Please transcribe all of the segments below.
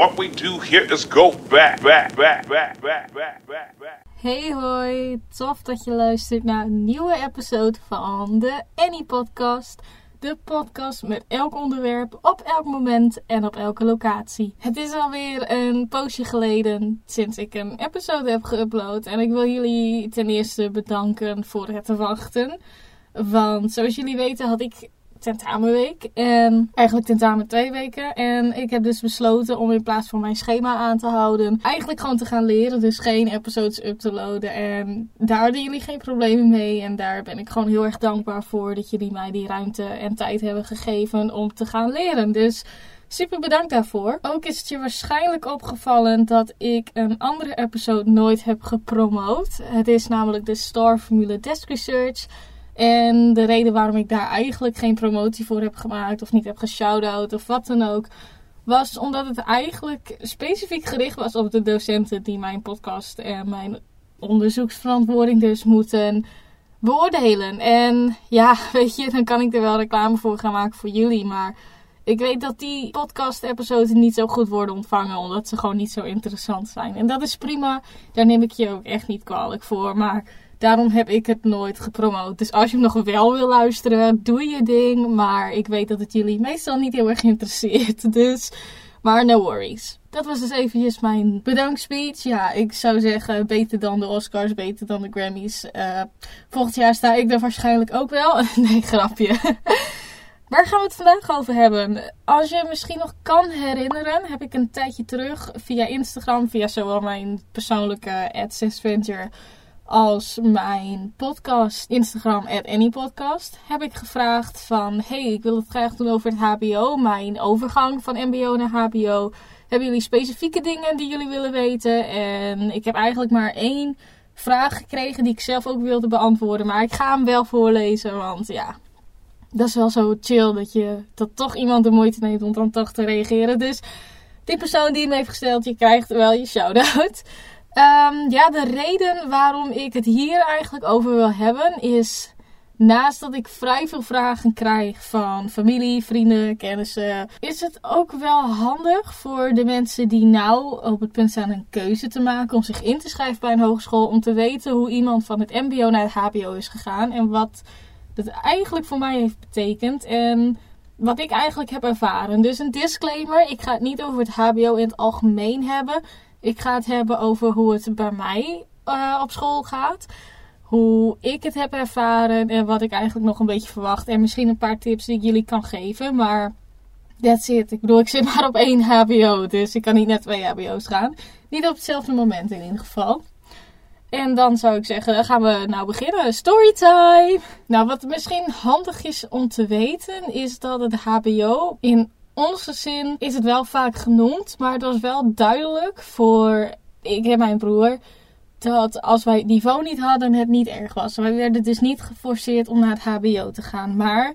What we do here is go back, back, back, back, back, back, back. Hey hoi, tof dat je luistert naar een nieuwe episode van de Annie Podcast. De podcast met elk onderwerp, op elk moment en op elke locatie. Het is alweer een poosje geleden sinds ik een episode heb geüpload. En ik wil jullie ten eerste bedanken voor het wachten. Want zoals jullie weten had ik tentamenweek. En eigenlijk tentamen twee weken. En ik heb dus besloten om in plaats van mijn schema aan te houden, eigenlijk gewoon te gaan leren. Dus geen episodes up te loaden. En daar hadden jullie geen problemen mee. En daar ben ik gewoon heel erg dankbaar voor dat jullie mij die ruimte en tijd hebben gegeven om te gaan leren. Dus. Super bedankt daarvoor. Ook is het je waarschijnlijk opgevallen dat ik een andere episode nooit heb gepromoot. Het is namelijk de Star Formule Desk Research. En de reden waarom ik daar eigenlijk geen promotie voor heb gemaakt of niet heb geshout-out of wat dan ook, was omdat het eigenlijk specifiek gericht was op de docenten die mijn podcast en mijn onderzoeksverantwoording dus moeten beoordelen. En ja, weet je, dan kan ik er wel reclame voor gaan maken voor jullie, maar ik weet dat die podcast-episodes niet zo goed worden ontvangen, omdat ze gewoon niet zo interessant zijn. En dat is prima, daar neem ik je ook echt niet kwalijk voor, maar Daarom heb ik het nooit gepromoot. Dus als je hem nog wel wil luisteren, doe je ding. Maar ik weet dat het jullie meestal niet heel erg interesseert. Dus, maar no worries. Dat was dus eventjes mijn bedankspeech. Ja, ik zou zeggen, beter dan de Oscars, beter dan de Grammys. Uh, volgend jaar sta ik daar waarschijnlijk ook wel. nee, grapje. Waar gaan we het vandaag over hebben? Als je misschien nog kan herinneren, heb ik een tijdje terug via Instagram, via zowel mijn persoonlijke @sesventure als mijn podcast, Instagram, AnyPodcast, heb ik gevraagd van... Hey, ik wil het graag doen over het hbo, mijn overgang van mbo naar hbo. Hebben jullie specifieke dingen die jullie willen weten? En ik heb eigenlijk maar één vraag gekregen die ik zelf ook wilde beantwoorden. Maar ik ga hem wel voorlezen, want ja... Dat is wel zo chill dat, je, dat toch iemand de moeite neemt om dan toch te reageren. Dus die persoon die hem heeft gesteld, je krijgt wel je shout-out. Um, ja, de reden waarom ik het hier eigenlijk over wil hebben is. Naast dat ik vrij veel vragen krijg van familie, vrienden, kennissen, is het ook wel handig voor de mensen die nou op het punt staan een keuze te maken om zich in te schrijven bij een hogeschool, om te weten hoe iemand van het MBO naar het HBO is gegaan en wat dat eigenlijk voor mij heeft betekend en wat ik eigenlijk heb ervaren. Dus een disclaimer: ik ga het niet over het HBO in het algemeen hebben. Ik ga het hebben over hoe het bij mij uh, op school gaat. Hoe ik het heb ervaren en wat ik eigenlijk nog een beetje verwacht. En misschien een paar tips die ik jullie kan geven. Maar that's it. Ik bedoel, ik zit maar op één HBO. Dus ik kan niet naar twee HBO's gaan. Niet op hetzelfde moment in ieder geval. En dan zou ik zeggen, gaan we nou beginnen. Storytime! Nou, wat misschien handig is om te weten, is dat het HBO in onze zin is het wel vaak genoemd, maar het was wel duidelijk voor ik en mijn broer dat als wij het niveau niet hadden, het niet erg was. Wij werden dus niet geforceerd om naar het HBO te gaan, maar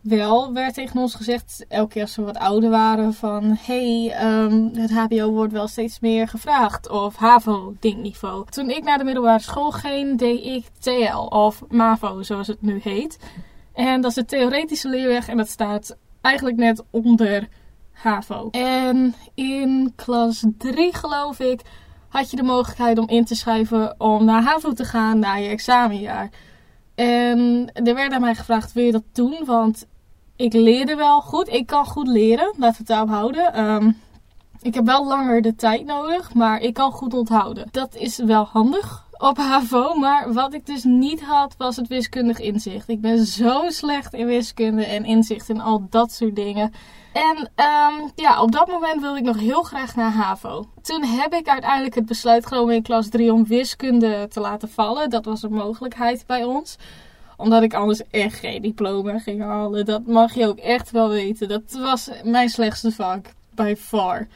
wel werd tegen ons gezegd, elke keer als we wat ouder waren, van hey, um, het HBO wordt wel steeds meer gevraagd. Of HAVO-dingniveau. Toen ik naar de middelbare school ging, deed ik TL of MAVO, zoals het nu heet. En dat is de theoretische leerweg en dat staat eigenlijk net onder HAVO. En in klas 3 geloof ik had je de mogelijkheid om in te schrijven om naar HAVO te gaan na je examenjaar. En er werd aan mij gevraagd, wil je dat doen? Want ik leerde wel goed. Ik kan goed leren, laten we het daarop houden. Um, ik heb wel langer de tijd nodig, maar ik kan goed onthouden. Dat is wel handig op HAVO. Maar wat ik dus niet had, was het wiskundig inzicht. Ik ben zo slecht in wiskunde en inzicht in al dat soort dingen. En um, ja, op dat moment wilde ik nog heel graag naar HAVO. Toen heb ik uiteindelijk het besluit genomen in klas 3 om wiskunde te laten vallen. Dat was een mogelijkheid bij ons omdat ik anders echt geen diploma ging halen. Dat mag je ook echt wel weten. Dat was mijn slechtste vak. By far.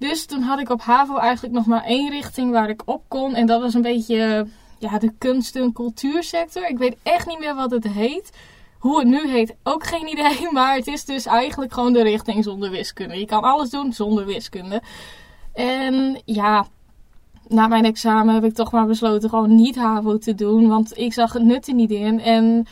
Dus toen had ik op HAVO eigenlijk nog maar één richting waar ik op kon. En dat was een beetje ja, de kunst- en cultuursector. Ik weet echt niet meer wat het heet. Hoe het nu heet, ook geen idee. Maar het is dus eigenlijk gewoon de richting zonder wiskunde. Je kan alles doen zonder wiskunde. En ja, na mijn examen heb ik toch maar besloten gewoon niet HAVO te doen. Want ik zag het nut er niet in. En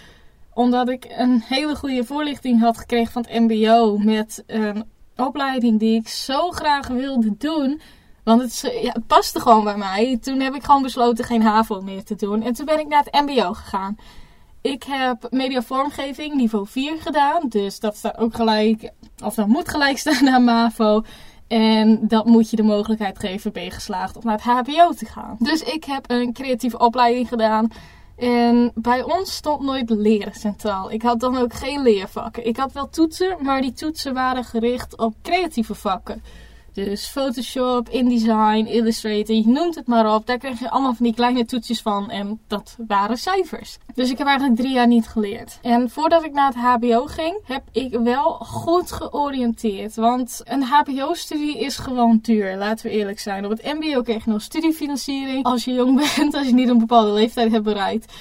omdat ik een hele goede voorlichting had gekregen van het MBO met een opleiding die ik zo graag wilde doen. Want het, ja, paste gewoon bij mij. Toen heb ik gewoon besloten geen HAVO meer te doen. En toen ben ik naar het MBO gegaan. Ik heb media vormgeving niveau 4 gedaan. Dus dat staat ook gelijk, of dat moet gelijk staan aan MAVO. En dat moet je de mogelijkheid geven, ben je geslaagd om naar het HBO te gaan. Dus ik heb een creatieve opleiding gedaan. En bij ons stond nooit leren centraal. Ik had dan ook geen leervakken. Ik had wel toetsen, maar die toetsen waren gericht op creatieve vakken. Dus Photoshop, InDesign, Illustrator, je noemt het maar op. Daar kreeg je allemaal van die kleine toetsjes van en dat waren cijfers. Dus ik heb eigenlijk drie jaar niet geleerd. En voordat ik naar het HBO ging, heb ik wel goed georiënteerd. Want een HBO-studie is gewoon duur, laten we eerlijk zijn. Op het MBO kreeg je nog studiefinanciering als je jong bent, als je niet een bepaalde leeftijd hebt bereikt.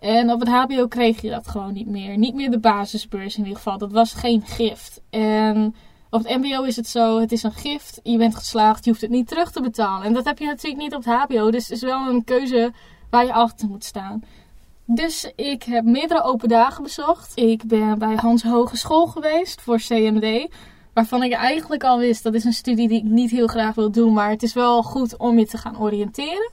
En op het HBO kreeg je dat gewoon niet meer. Niet meer de basisbeurs in ieder geval. Dat was geen gift. En op het MBO is het zo: het is een gift. Je bent geslaagd, je hoeft het niet terug te betalen. En dat heb je natuurlijk niet op het HBO. Dus het is wel een keuze waar je achter moet staan. Dus ik heb meerdere open dagen bezocht. Ik ben bij Hans Hogeschool geweest voor CMD. Waarvan ik eigenlijk al wist dat is een studie die ik niet heel graag wil doen. Maar het is wel goed om je te gaan oriënteren.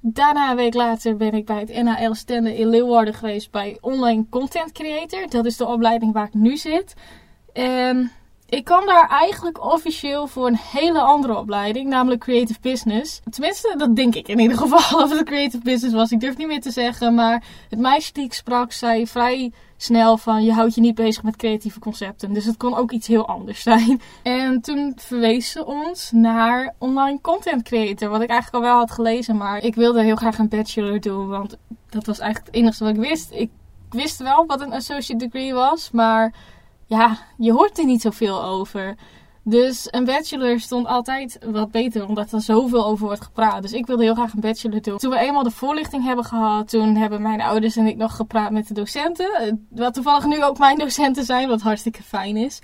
Daarna een week later ben ik bij het NHL Stende in Leeuwarden geweest bij Online Content Creator. Dat is de opleiding waar ik nu zit. En ik kwam daar eigenlijk officieel voor een hele andere opleiding, namelijk Creative Business. Tenminste, dat denk ik in ieder geval of het Creative Business was. Ik durf niet meer te zeggen, maar het meisje die ik sprak zei vrij snel van je houdt je niet bezig met creatieve concepten. Dus het kon ook iets heel anders zijn. En toen verwees ze ons naar online content creator, wat ik eigenlijk al wel had gelezen, maar ik wilde heel graag een bachelor doen, want dat was eigenlijk het enige wat ik wist. Ik wist wel wat een associate degree was, maar ja, je hoort er niet zoveel over. Dus een bachelor stond altijd wat beter, omdat er zoveel over wordt gepraat. Dus ik wilde heel graag een bachelor doen. Toen we eenmaal de voorlichting hebben gehad, toen hebben mijn ouders en ik nog gepraat met de docenten. eh, Wat toevallig nu ook mijn docenten zijn, wat hartstikke fijn is.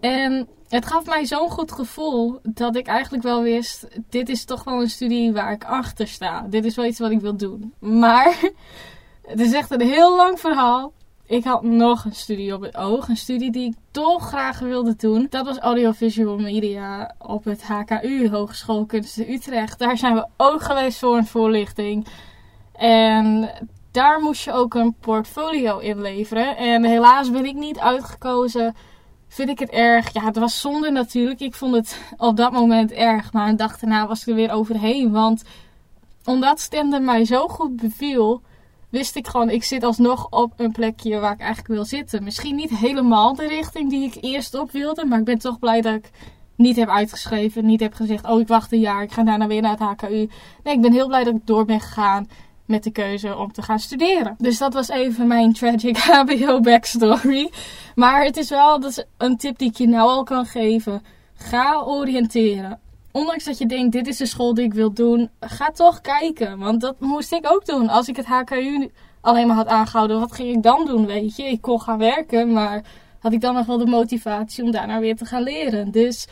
En het gaf mij zo'n goed gevoel dat ik eigenlijk wel wist: dit is toch wel een studie waar ik achter sta. Dit is wel iets wat ik wil doen. Maar het is echt een heel lang verhaal. Ik had nog een studie op het oog. Een studie die ik toch graag wilde doen. Dat was Audiovisual Media op het HKU, Hogeschool Kunsten Utrecht. Daar zijn we ook geweest voor een voorlichting. En daar moest je ook een portfolio inleveren. En helaas ben ik niet uitgekozen. Vind ik het erg? Ja, het was zonde natuurlijk. Ik vond het op dat moment erg. Maar een dag daarna was ik er weer overheen. Want omdat Stende mij zo goed beviel wist ik gewoon, ik zit alsnog op een plekje waar ik eigenlijk wil zitten. Misschien niet helemaal de richting die ik eerst op wilde, maar ik ben toch blij dat ik niet heb uitgeschreven, niet heb gezegd, oh ik wacht een jaar, ik ga daarna weer naar het HKU. Nee, ik ben heel blij dat ik door ben gegaan met de keuze om te gaan studeren. Dus dat was even mijn tragic HBO backstory. Maar het is wel dat een tip die ik je nou al kan geven. Ga oriënteren ondanks dat je denkt, dit is de school die ik wil doen, ga toch kijken. Want dat moest ik ook doen. Als ik het HKU alleen maar had aangehouden, wat ging ik dan doen, weet je? Ik kon gaan werken, maar had ik dan nog wel de motivatie om daarna weer te gaan leren. Dus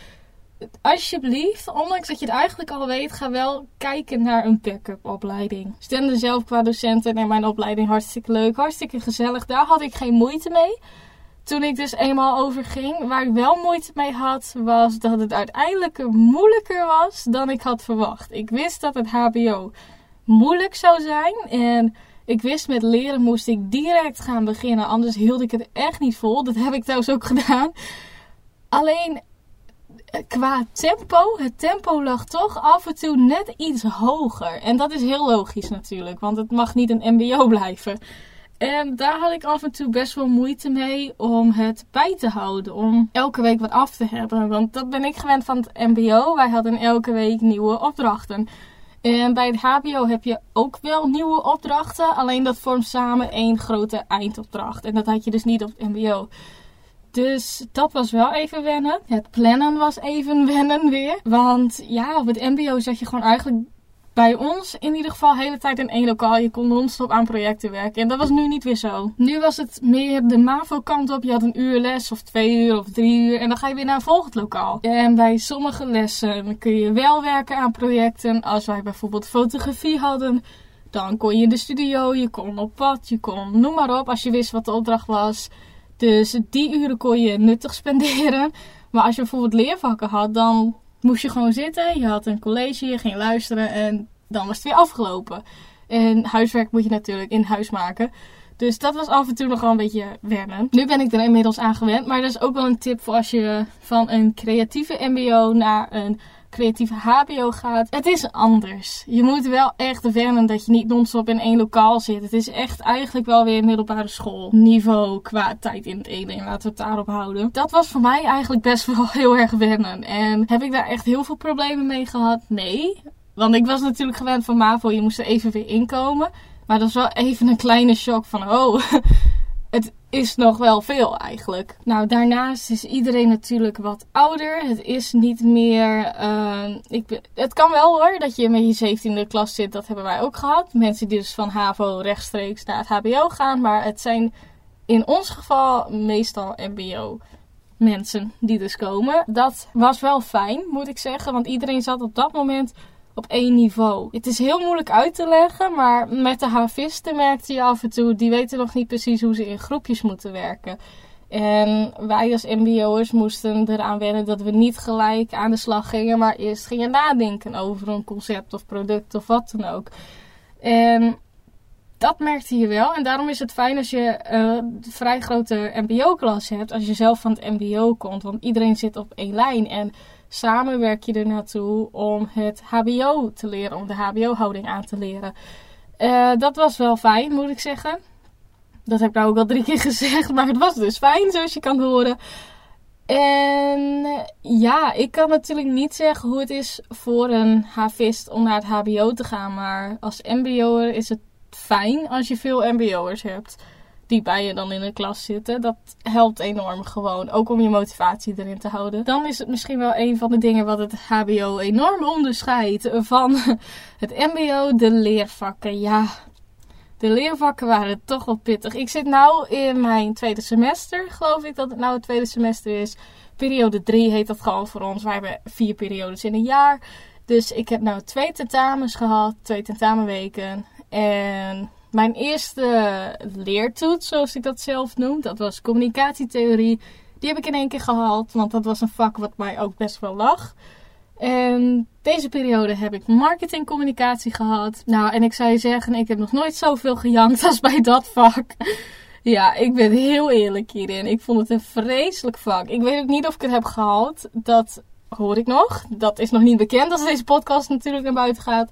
alsjeblieft, ondanks dat je het eigenlijk al weet, ga wel kijken naar een backup opleiding. Stende zelf qua docenten en mijn opleiding hartstikke leuk, hartstikke gezellig. Daar had ik geen moeite mee toen ik dus eenmaal overging, waar ik wel moeite mee had, was dat het uiteindelijk moeilijker was dan ik had verwacht. Ik wist dat het HBO moeilijk zou zijn en ik wist met leren moest ik direct gaan beginnen, anders hield ik het echt niet vol. Dat heb ik trouwens ook gedaan. Alleen qua tempo, het tempo lag toch af en toe net iets hoger. En dat is heel logisch natuurlijk, want het mag niet een MBO blijven. En daar had ik af en toe best wel moeite mee om het bij te houden. Om elke week wat af te hebben. Want dat ben ik gewend van het MBO. Wij hadden elke week nieuwe opdrachten. En bij het HBO heb je ook wel nieuwe opdrachten. Alleen dat vormt samen één grote eindopdracht. En dat had je dus niet op het MBO. Dus dat was wel even wennen. Het plannen was even wennen weer. Want ja, op het MBO zat je gewoon eigenlijk bij ons in ieder geval de hele tijd in één lokaal. Je kon non-stop aan projecten werken. En dat was nu niet weer zo. Nu was het meer de MAVO-kant op. Je had een uur les of twee uur of drie uur. En dan ga je weer naar een volgend lokaal. En bij sommige lessen kun je wel werken aan projecten. Als wij bijvoorbeeld fotografie hadden, dan kon je in de studio, je kon op pad, je kon noem maar op. Als je wist wat de opdracht was. Dus die uren kon je nuttig spenderen. Maar als je bijvoorbeeld leervakken had, dan moest je gewoon zitten. Je had een college, je ging luisteren en dan was het weer afgelopen. En huiswerk moet je natuurlijk in huis maken. Dus dat was af en toe nog wel een beetje wennen. Nu ben ik er inmiddels aan gewend. Maar dat is ook wel een tip voor als je van een creatieve MBO naar een creatieve HBO gaat. Het is anders. Je moet wel echt wennen dat je niet non-stop in één lokaal zit. Het is echt eigenlijk wel weer middelbare school niveau qua tijd in het ene. Laten we het daarop houden. Dat was voor mij eigenlijk best wel heel erg wennen. En heb ik daar echt heel veel problemen mee gehad? Nee. Want ik was natuurlijk gewend van MAVO, je moest er even weer inkomen. Maar dat is wel even een kleine shock van, oh, is nog wel veel eigenlijk. Nou, daarnaast is iedereen natuurlijk wat ouder. Het is niet meer. Uh, ik, het kan wel hoor dat je met je 17e klas zit. Dat hebben wij ook gehad. Mensen die dus van HAVO rechtstreeks naar het HBO gaan. Maar het zijn in ons geval meestal MBO. Mensen die dus komen. Dat was wel fijn, moet ik zeggen. Want iedereen zat op dat moment op één niveau. Het is heel moeilijk uit te leggen, maar met de havisten merkte je af en toe, die weten nog niet precies hoe ze in groepjes moeten werken. En wij als MBO'ers moesten eraan wennen dat we niet gelijk aan de slag gingen, maar eerst gingen nadenken over een concept of product of wat dan ook. En dat merkte je wel. En daarom is het fijn als je een vrij grote MBO-klas hebt, als je zelf van het MBO komt. Want iedereen zit op één lijn. En samen werk je er naartoe om het HBO te leren, om de HBO-houding aan te leren. Uh, dat was wel fijn, moet ik zeggen. Dat heb ik nou ook al drie keer gezegd, maar het was dus fijn, zoals je kan horen. En ja, ik kan natuurlijk niet zeggen hoe het is voor een havist om naar het HBO te gaan. Maar als MBO'er is het fijn als je veel MBO'ers hebt die bij je dan in de klas zitten. Dat helpt enorm gewoon. Ook om je motivatie erin te houden. Dan is het misschien wel een van de dingen wat het HBO enorm onderscheidt van het MBO. De leervakken. Ja, de leervakken waren toch wel pittig. Ik zit nu in mijn tweede semester, geloof ik dat het nou het tweede semester is. Periode 3 heet dat gewoon voor ons. Wij hebben vier periodes in een jaar. Dus ik heb nou twee tentamens gehad, twee tentamenweken. En mijn eerste leertoets, zoals ik dat zelf noem, dat was communicatietheorie. Die heb ik in één keer gehaald, want dat was een vak wat mij ook best wel lag. En deze periode heb ik marketingcommunicatie gehad. Nou, en ik zou je zeggen, ik heb nog nooit zoveel gejankt als bij dat vak. Ja, ik ben heel eerlijk hierin. Ik vond het een vreselijk vak. Ik weet ook niet of ik het heb gehaald. Dat hoor ik nog. Dat is nog niet bekend als deze podcast natuurlijk naar buiten gaat.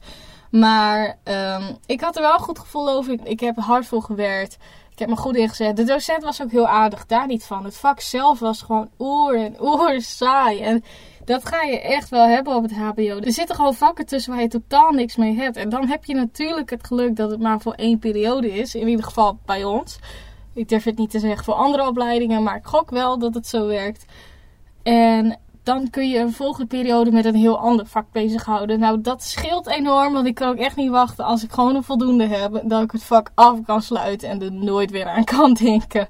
Maar um, ik had er wel een goed gevoel over. Ik, ik heb hard voor gewerkt. Ik heb me goed ingezet. De docent was ook heel aardig, daar niet van. Het vak zelf was gewoon oer en oer saai. En dat ga je echt wel hebben op het HBO. Er zitten gewoon vakken tussen waar je totaal niks mee hebt. En dan heb je natuurlijk het geluk dat het maar voor één periode is. In ieder geval bij ons. Ik durf het niet te zeggen voor andere opleidingen, maar ik gok wel dat het zo werkt. En dan kun je een volgende periode met een heel ander vak bezighouden. Nou, dat scheelt enorm, want ik kan ook echt niet wachten als ik gewoon een voldoende heb, dat ik het vak af kan sluiten en er nooit weer aan kan denken.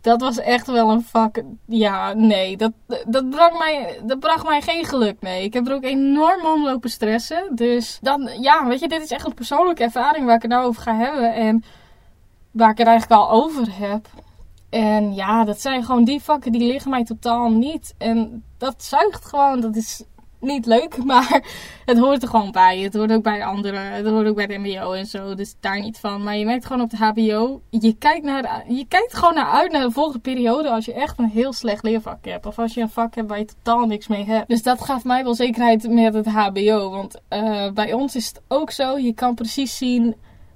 Dat was echt wel een vak. Ja, nee, dat, dat, bracht mij, dat bracht mij geen geluk mee. Ik heb er ook enorm om lopen stressen. Dus dan, ja, weet je, dit is echt een persoonlijke ervaring waar ik het nou over ga hebben. En waar ik het eigenlijk al over heb. En ja, dat zijn gewoon die vakken die liggen mij totaal niet. En dat zuigt gewoon. Dat is niet leuk, maar het hoort er gewoon bij. Het hoort ook bij anderen. Het hoort ook bij de MBO en zo. Dus daar niet van. Maar je merkt gewoon op de HBO. Je kijkt, naar je kijkt gewoon naar uit naar de volgende periode. Als je echt een heel slecht leervak hebt. Of als je een vak hebt waar je totaal niks mee hebt. Dus dat gaf mij wel zekerheid met het HBO. Want uh, bij ons is het ook zo. Je kan precies zien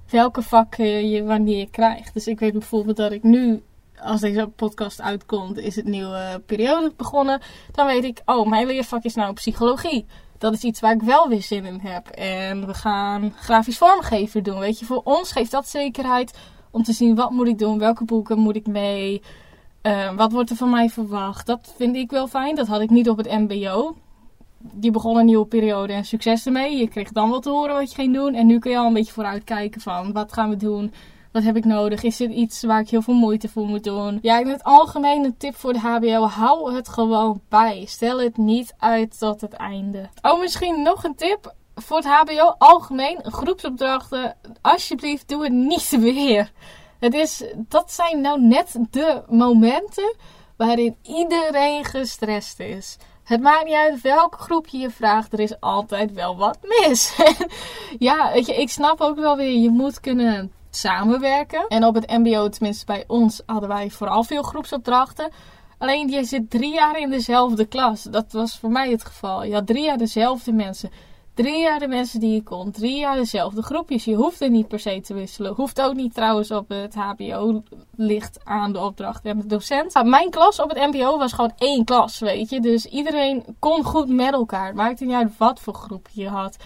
welke vakken je wanneer je krijgt. Dus ik weet bijvoorbeeld dat ik nu als deze podcast uitkomt, is het nieuwe periode begonnen. Dan weet ik, oh, mijn leervak is nou psychologie. Dat is iets waar ik wel weer zin in heb. En we gaan grafisch vormgeven doen. Weet je, voor ons geeft dat zekerheid om te zien wat moet ik doen, welke boeken moet ik mee, uh, wat wordt er van mij verwacht. Dat vind ik wel fijn. Dat had ik niet op het MBO. Die begon een nieuwe periode en succes ermee. Je kreeg dan wel te horen wat je ging doen. En nu kun je al een beetje vooruit kijken van wat gaan we doen wat heb ik nodig? Is dit iets waar ik heel veel moeite voor moet doen? Ja, in het algemeen een tip voor de HBO. Hou het gewoon bij. Stel het niet uit tot het einde. Oh, misschien nog een tip voor het HBO. Algemeen groepsopdrachten. Alsjeblieft, doe het niet weer. Het is, dat zijn nou net de momenten waarin iedereen gestrest is. Het maakt niet uit welk groepje je vraagt, er is altijd wel wat mis. ja, weet je, ik snap ook wel weer, je moet kunnen samenwerken. En op het MBO, tenminste bij ons, hadden wij vooral veel groepsopdrachten. Alleen je zit drie jaar in dezelfde klas. Dat was voor mij het geval. Je had drie jaar dezelfde mensen. Drie jaar de mensen die je kon. Drie jaar dezelfde groepjes. Je hoeft er niet per se te wisselen. Hoeft ook niet trouwens op het HBO. Ligt aan de opdracht en de docent. mijn klas op het MBO was gewoon één klas, weet je. Dus iedereen kon goed met elkaar. Het maakte niet uit wat voor groep je had.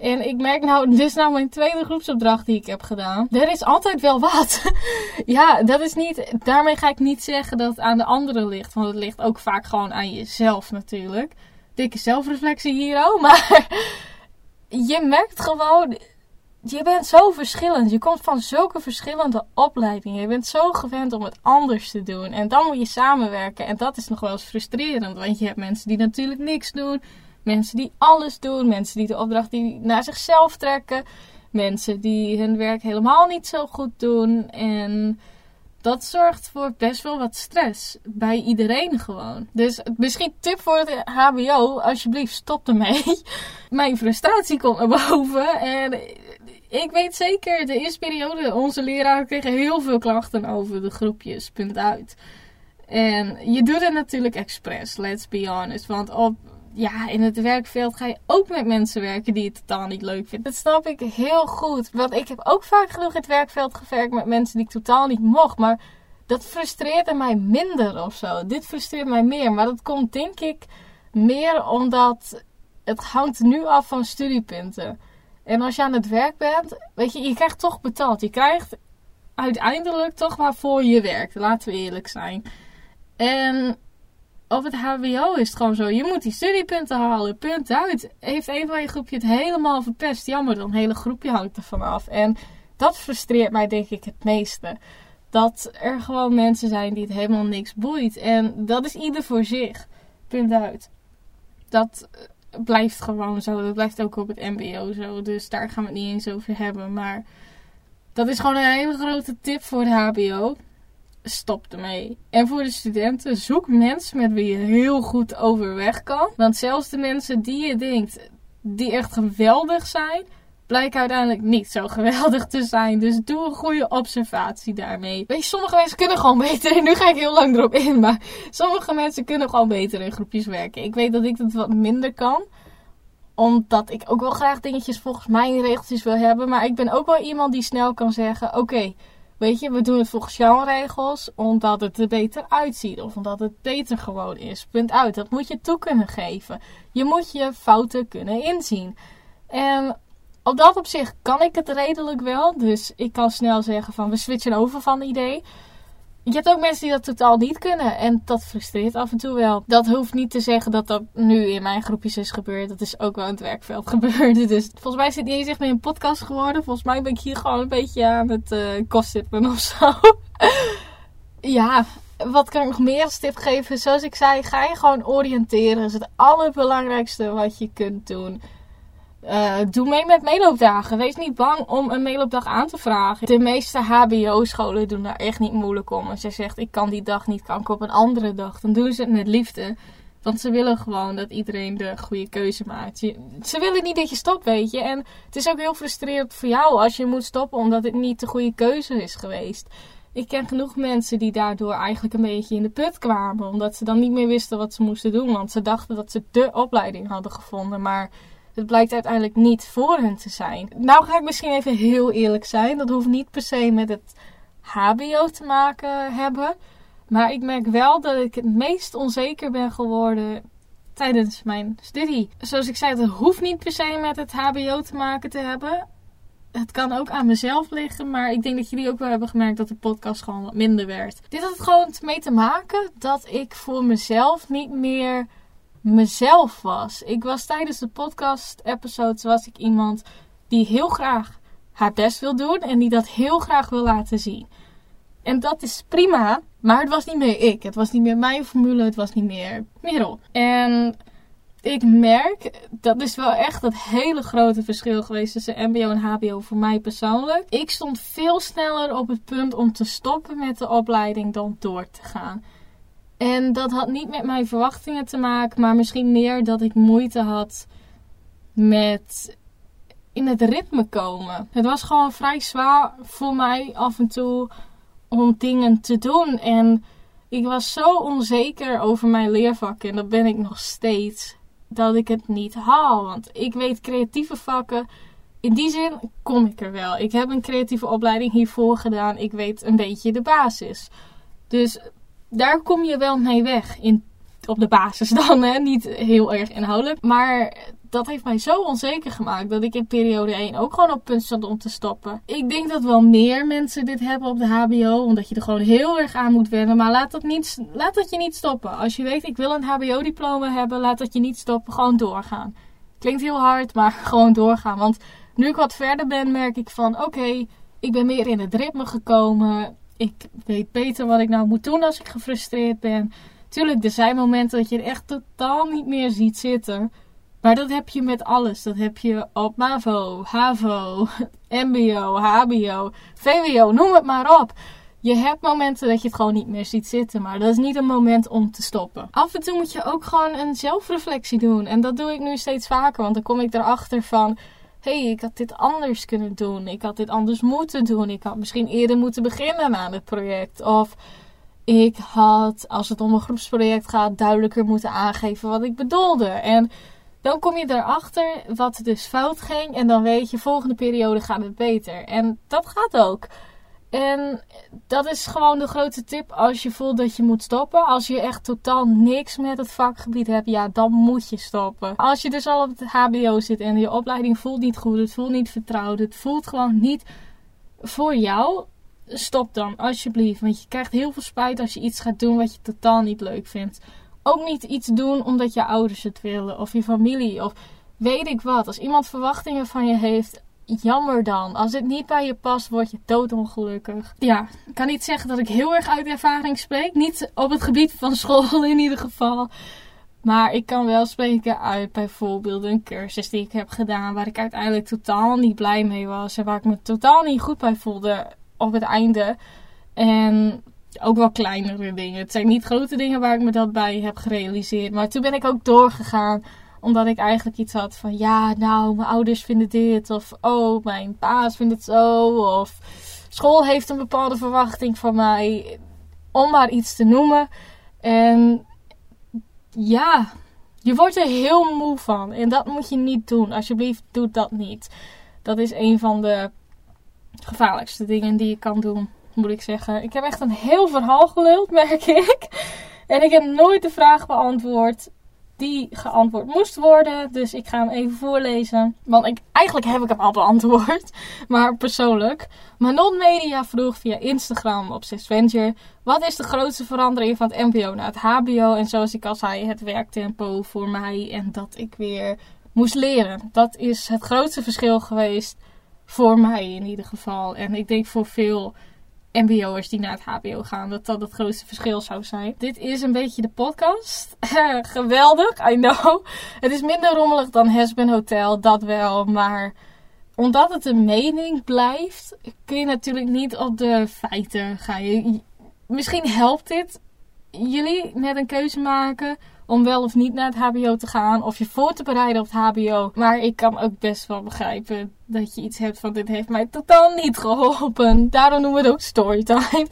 En ik merk nou, dit is nou mijn tweede groepsopdracht die ik heb gedaan. Er is altijd wel wat. ja, dat is niet, daarmee ga ik niet zeggen dat het aan de anderen ligt. Want het ligt ook vaak gewoon aan jezelf natuurlijk. Dikke zelfreflectie hier ook. Maar je merkt gewoon, je bent zo verschillend. Je komt van zulke verschillende opleidingen. Je bent zo gewend om het anders te doen. En dan moet je samenwerken. En dat is nog wel eens frustrerend. Want je hebt mensen die natuurlijk niks doen. Mensen die alles doen. Mensen die de opdracht die naar zichzelf trekken. Mensen die hun werk helemaal niet zo goed doen. En dat zorgt voor best wel wat stress. Bij iedereen gewoon. Dus misschien tip voor het HBO. Alsjeblieft stop ermee. Mijn frustratie komt naar boven. En ik weet zeker, de eerste periode, onze leraren kregen heel veel klachten over de groepjes. Punt uit. En je doet het natuurlijk expres, let's be honest. Want op ja, in het werkveld ga je ook met mensen werken die je totaal niet leuk vindt. Dat snap ik heel goed. Want ik heb ook vaak genoeg in het werkveld gewerkt met mensen die ik totaal niet mocht. Maar dat frustreerde mij minder of zo. Dit frustreert mij meer. Maar dat komt denk ik meer omdat het hangt nu af van studiepunten. En als je aan het werk bent, weet je, je krijgt toch betaald. Je krijgt uiteindelijk toch waarvoor je werkt. Laten we eerlijk zijn. En op het HBO is het gewoon zo. Je moet die studiepunten halen. Punt uit. Heeft een van je groepje het helemaal verpest. Jammer, dan hele groepje hangt er vanaf. En dat frustreert mij denk ik het meeste. Dat er gewoon mensen zijn die het helemaal niks boeit. En dat is ieder voor zich. Punt uit. Dat blijft gewoon zo. Dat blijft ook op het MBO zo. Dus daar gaan we het niet eens over hebben. Maar dat is gewoon een hele grote tip voor de HBO stop ermee. En voor de studenten, zoek mensen met wie je heel goed overweg kan. Want zelfs de mensen die je denkt, die echt geweldig zijn, blijken uiteindelijk niet zo geweldig te zijn. Dus doe een goede observatie daarmee. Weet je, sommige mensen kunnen gewoon beter. Nu ga ik heel lang erop in. Maar sommige mensen kunnen gewoon beter in groepjes werken. Ik weet dat ik dat wat minder kan omdat ik ook wel graag dingetjes volgens mijn regeltjes wil hebben. Maar ik ben ook wel iemand die snel kan zeggen: Oké, Weet je, we doen het volgens jouw regels omdat het er beter uitziet of omdat het beter gewoon is. Punt uit. Dat moet je toe kunnen geven. Je moet je fouten kunnen inzien. En op dat opzicht kan ik het redelijk wel. Dus ik kan snel zeggen van we switchen over van idee je hebt ook mensen die dat totaal niet kunnen. En dat frustreert af en toe wel. Dat hoeft niet te zeggen dat dat nu in mijn groepjes is gebeurd. Dat is ook wel in het werkveld gebeurd. Dus volgens mij zit niet eens echt meer een podcast geworden. Volgens mij ben ik hier gewoon een beetje aan het uh, of zo. ja, wat kan ik nog meer als tip geven? Zoals ik zei, ga je gewoon oriënteren. Dat is het allerbelangrijkste wat je kunt doen. Uh, doe mee met meeloopdagen. Wees niet bang om een meeloopdag aan te vragen. De meeste HBO-scholen doen daar echt niet moeilijk om. Als je zegt, ik kan die dag niet, kan ik op een andere dag. Dan doen ze het met liefde. Want ze willen gewoon dat iedereen de goede keuze maakt. ze willen niet dat je stopt, weet je. En het is ook heel frustrerend voor jou als je moet stoppen omdat het niet de goede keuze is geweest. Ik ken genoeg mensen die daardoor eigenlijk een beetje in de put kwamen. Omdat ze dan niet meer wisten wat ze moesten doen. Want ze dachten dat ze de opleiding hadden gevonden. Maar het blijkt uiteindelijk niet voor hen te zijn. Nou ga ik misschien even heel eerlijk zijn. Dat hoeft niet per se met het HBO te maken hebben. Maar ik merk wel dat ik het meest onzeker ben geworden tijdens mijn studie. Zoals ik zei, het hoeft niet per se met het HBO te maken te hebben. Het kan ook aan mezelf liggen, maar ik denk dat jullie ook wel hebben gemerkt dat de podcast gewoon wat minder werd. Dit had gewoon mee te maken dat ik voor mezelf niet meer mezelf was. Ik was tijdens de podcast-episodes was ik iemand die heel graag haar best wil doen en die dat heel graag wil laten zien. En dat is prima, maar het was niet meer ik. Het was niet meer mijn formule, het was niet meer Merel. En ik merk, dat is wel echt het hele grote verschil geweest tussen MBO en HBO voor mij persoonlijk. Ik stond veel sneller op het punt om te stoppen met de opleiding dan door te gaan. En dat had niet met mijn verwachtingen te maken, maar misschien meer dat ik moeite had met in het ritme komen. Het was gewoon vrij zwaar voor mij af en toe om dingen te doen. En ik was zo onzeker over mijn leervakken, en dat ben ik nog steeds, dat ik het niet haal. Want ik weet creatieve vakken, in die zin kom ik er wel. Ik heb een creatieve opleiding hiervoor gedaan, ik weet een beetje de basis. Dus daar kom je wel mee weg. In, op de basis dan, hè? niet heel erg inhoudelijk. Maar dat heeft mij zo onzeker gemaakt dat ik in periode 1 ook gewoon op punt stond om te stoppen. Ik denk dat wel meer mensen dit hebben op de HBO, omdat je er gewoon heel erg aan moet wennen. Maar laat dat, niet, laat dat je niet stoppen. Als je weet, ik wil een HBO-diploma hebben, laat dat je niet stoppen. Gewoon doorgaan. Klinkt heel hard, maar gewoon doorgaan. Want nu ik wat verder ben, merk ik van oké, ik ben meer in het ritme gekomen. Ik weet beter wat ik nou moet doen als ik gefrustreerd ben. Tuurlijk, er zijn momenten dat je er echt totaal niet meer ziet zitten. Maar dat heb je met alles. Dat heb je op MAVO, HAVO, MBO, HBO, VWO, noem het maar op. Je hebt momenten dat je het gewoon niet meer ziet zitten, maar dat is niet een moment om te stoppen. Af en toe moet je ook gewoon een zelfreflectie doen. En dat doe ik nu steeds vaker, want dan kom ik erachter van... Hey, ik had dit anders kunnen doen. Ik had dit anders moeten doen. Ik had misschien eerder moeten beginnen aan het project. Of ik had, als het om een groepsproject gaat, duidelijker moeten aangeven wat ik bedoelde. En dan kom je erachter wat dus fout ging. En dan weet je, volgende periode gaat het beter. En dat gaat ook. En dat is gewoon de grote tip als je voelt dat je moet stoppen. Als je echt totaal niks met het vakgebied hebt, ja, dan moet je stoppen. Als je dus al op het HBO zit en je opleiding voelt niet goed, het voelt niet vertrouwd, het voelt gewoon niet voor jou, stop dan alsjeblieft. Want je krijgt heel veel spijt als je iets gaat doen wat je totaal niet leuk vindt ook niet iets doen omdat je ouders het willen of je familie of weet ik wat. Als iemand verwachtingen van je heeft, jammer dan. Als het niet bij je past, word je doodongelukkig. Ja, ik kan niet zeggen dat ik heel erg uit ervaring spreek. Niet op het gebied van school in ieder geval. Maar ik kan wel spreken uit bijvoorbeeld een cursus die ik heb gedaan. Waar ik uiteindelijk totaal niet blij mee was. En waar ik me totaal niet goed bij voelde op het einde. En ook wel kleinere dingen. Het zijn niet grote dingen waar ik me dat bij heb gerealiseerd. Maar toen ben ik ook doorgegaan. Omdat ik eigenlijk iets had van ja, nou, mijn ouders vinden dit. Of oh, mijn paas vindt het zo. Of school heeft een bepaalde verwachting van mij. Om maar iets te noemen. En ja, je wordt er heel moe van. En dat moet je niet doen. Alsjeblieft, doe dat niet. Dat is een van de gevaarlijkste dingen die je kan doen moet ik zeggen. Ik heb echt een heel verhaal geluld, merk ik. En ik heb nooit de vraag beantwoord die geantwoord moest worden. Dus ik ga hem even voorlezen. Want ik, eigenlijk heb ik hem al beantwoord. Maar persoonlijk. Manon Media vroeg via Instagram op Venture. Wat is de grootste verandering van het MBO naar het HBO? En zoals ik al zei, het werktempo voor mij. En dat ik weer moest leren. Dat is het grootste verschil geweest. Voor mij in ieder geval. En ik denk voor veel MBO'ers die naar het HBO gaan, dat dat het grootste verschil zou zijn. Dit is een beetje de podcast. Geweldig, I know. Het is minder rommelig dan Hesben Hotel, dat wel. Maar omdat het een mening blijft, kun je natuurlijk niet op de feiten gaan. Misschien helpt dit jullie met een keuze maken om wel of niet naar het HBO te gaan. Of je voor te bereiden op het HBO. Maar ik kan ook best wel begrijpen dat je iets hebt van dit heeft mij totaal niet geholpen. Daarom noemen we het ook storytime.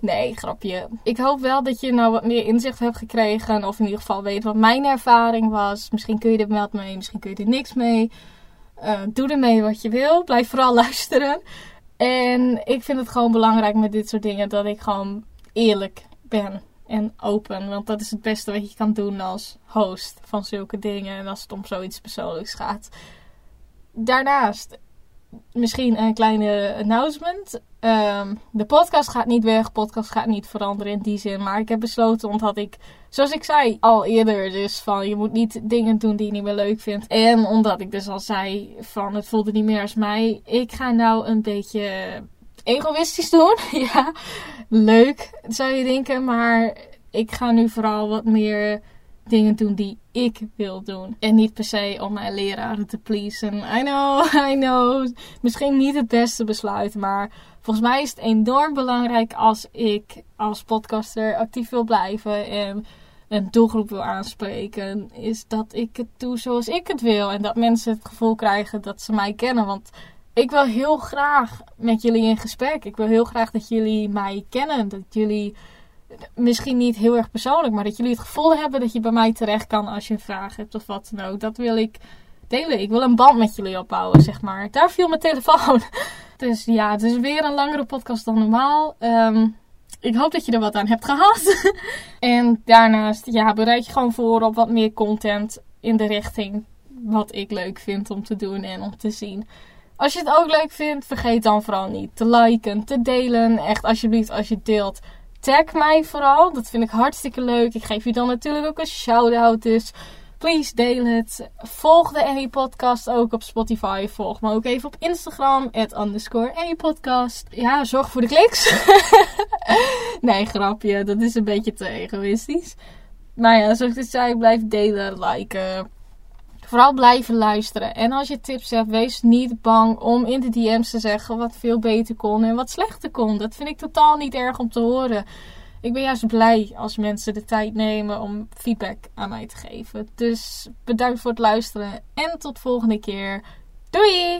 Nee, grapje. Ik hoop wel dat je nou wat meer inzicht hebt gekregen. Of in ieder geval weet wat mijn ervaring was. Misschien kun je er wel mee, misschien kun je er niks mee. Uh, doe ermee wat je wil. Blijf vooral luisteren. En ik vind het gewoon belangrijk met dit soort dingen dat ik gewoon eerlijk ben en open. Want dat is het beste wat je kan doen als host van zulke dingen. En als het om zoiets persoonlijks gaat. Daarnaast, misschien een kleine announcement. Um, de podcast gaat niet weg. De podcast gaat niet veranderen in die zin. Maar ik heb besloten, omdat ik, zoals ik zei al eerder, dus van je moet niet dingen doen die je niet meer leuk vindt. En omdat ik dus al zei van het voelde niet meer als mij. Ik ga nou een beetje egoïstisch doen. ja, leuk zou je denken. Maar ik ga nu vooral wat meer dingen doen die ik wil doen. En niet per se om mijn leraren te pleasen. I know, I know. Misschien niet het beste besluit, maar volgens mij is het enorm belangrijk als ik als podcaster actief wil blijven en een doelgroep wil aanspreken, is dat ik het doe zoals ik het wil. En dat mensen het gevoel krijgen dat ze mij kennen. Want ik wil heel graag met jullie in gesprek. Ik wil heel graag dat jullie mij kennen. Dat jullie, misschien niet heel erg persoonlijk, maar dat jullie het gevoel hebben dat je bij mij terecht kan als je een vraag hebt of wat dan ook. Dat wil ik delen. Ik wil een band met jullie opbouwen, zeg maar. Daar viel mijn telefoon. Dus ja, het is weer een langere podcast dan normaal. Ehm, ik hoop dat je er wat aan hebt gehad. en daarnaast, ja, bereid je gewoon voor op wat meer content in de richting wat ik leuk vind om te doen en om te zien. Als je het ook leuk vindt, vergeet dan vooral niet te liken, te delen. Echt alsjeblieft, als je deelt, tag mij vooral. Dat vind ik hartstikke leuk. Ik geef je dan natuurlijk ook een shout-out. Dus please deel het. Volg de Any Podcast ook op Spotify. Volg me ook even op Instagram. At underscore Podcast. Ja, zorg voor de kliks. nee, grapje. Dat is een beetje te egoïstisch. Maar ja, zoals ik zei, blijf delen, liken. Vooral blijven luisteren. En als je tips hebt, wees niet bang om in de DM's te zeggen wat veel beter kon en wat slechter kon. Dat vind ik totaal niet erg om te horen. Ik ben juist blij als mensen de tijd nemen om feedback aan mij te geven. Dus bedankt voor het luisteren en tot volgende keer. Doei!